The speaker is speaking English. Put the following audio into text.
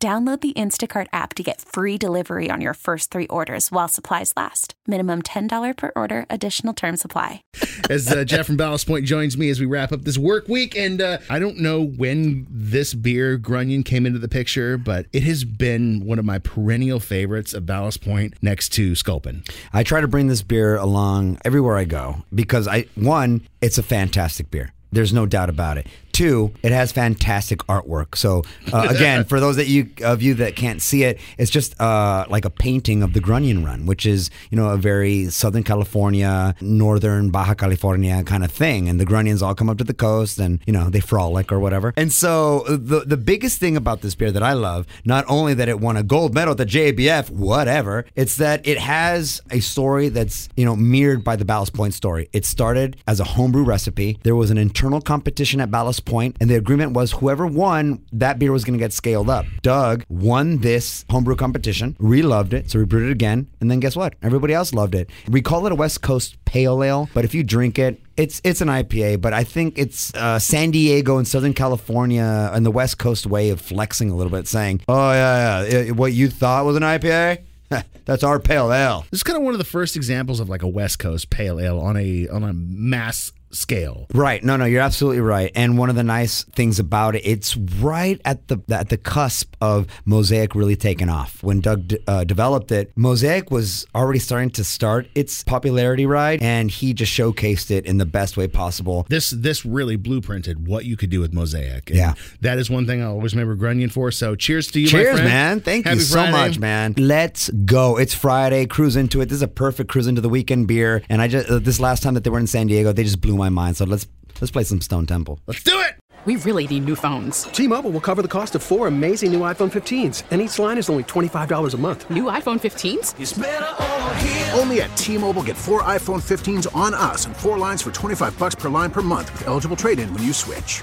Download the Instacart app to get free delivery on your first three orders while supplies last. Minimum $10 per order, additional term supply. as uh, Jeff from Ballast Point joins me as we wrap up this work week. And uh, I don't know when this beer, Grunion, came into the picture, but it has been one of my perennial favorites of Ballast Point next to Sculpin. I try to bring this beer along everywhere I go because I, one, it's a fantastic beer. There's no doubt about it. Two, it has fantastic artwork. So uh, again, for those that you of you that can't see it, it's just uh, like a painting of the Grunion Run, which is you know a very Southern California, Northern Baja California kind of thing. And the Grunions all come up to the coast and you know they frolic or whatever. And so the the biggest thing about this beer that I love, not only that it won a gold medal at the GABF, whatever, it's that it has a story that's you know mirrored by the Ballast Point story. It started as a homebrew recipe. There was an internal competition at Ballast Point, and the agreement was whoever won, that beer was going to get scaled up. Doug won this homebrew competition, re-loved it, so we brewed it again, and then guess what? Everybody else loved it. We call it a West Coast Pale Ale, but if you drink it, it's it's an IPA, but I think it's uh, San Diego and Southern California and the West Coast way of flexing a little bit, saying, "Oh yeah, yeah, what you thought was an IPA." That's our pale ale. This is kind of one of the first examples of like a West Coast pale ale on a on a mass scale. Right. No, no, you're absolutely right. And one of the nice things about it, it's right at the at the cusp of Mosaic really taking off. When Doug uh, developed it, Mosaic was already starting to start its popularity ride, and he just showcased it in the best way possible. This this really blueprinted what you could do with Mosaic. And Yeah. that is one thing I always remember Grunion for. So cheers to you, Cheers, man. Thank Happy you so Friday. much, man. Let's go. It's Friday. Cruise into it. This is a perfect cruise into the weekend beer. And I just uh, this last time that they were in San Diego, they just blew my mind. So let's let's play some Stone Temple. Let's do it. We really need new phones. T-Mobile will cover the cost of four amazing new iPhone 15s, and each line is only $25 a month. New iPhone 15s? Only at T-Mobile, get four iPhone 15s on us and four lines for 25 bucks per line per month with eligible trade-in when you switch.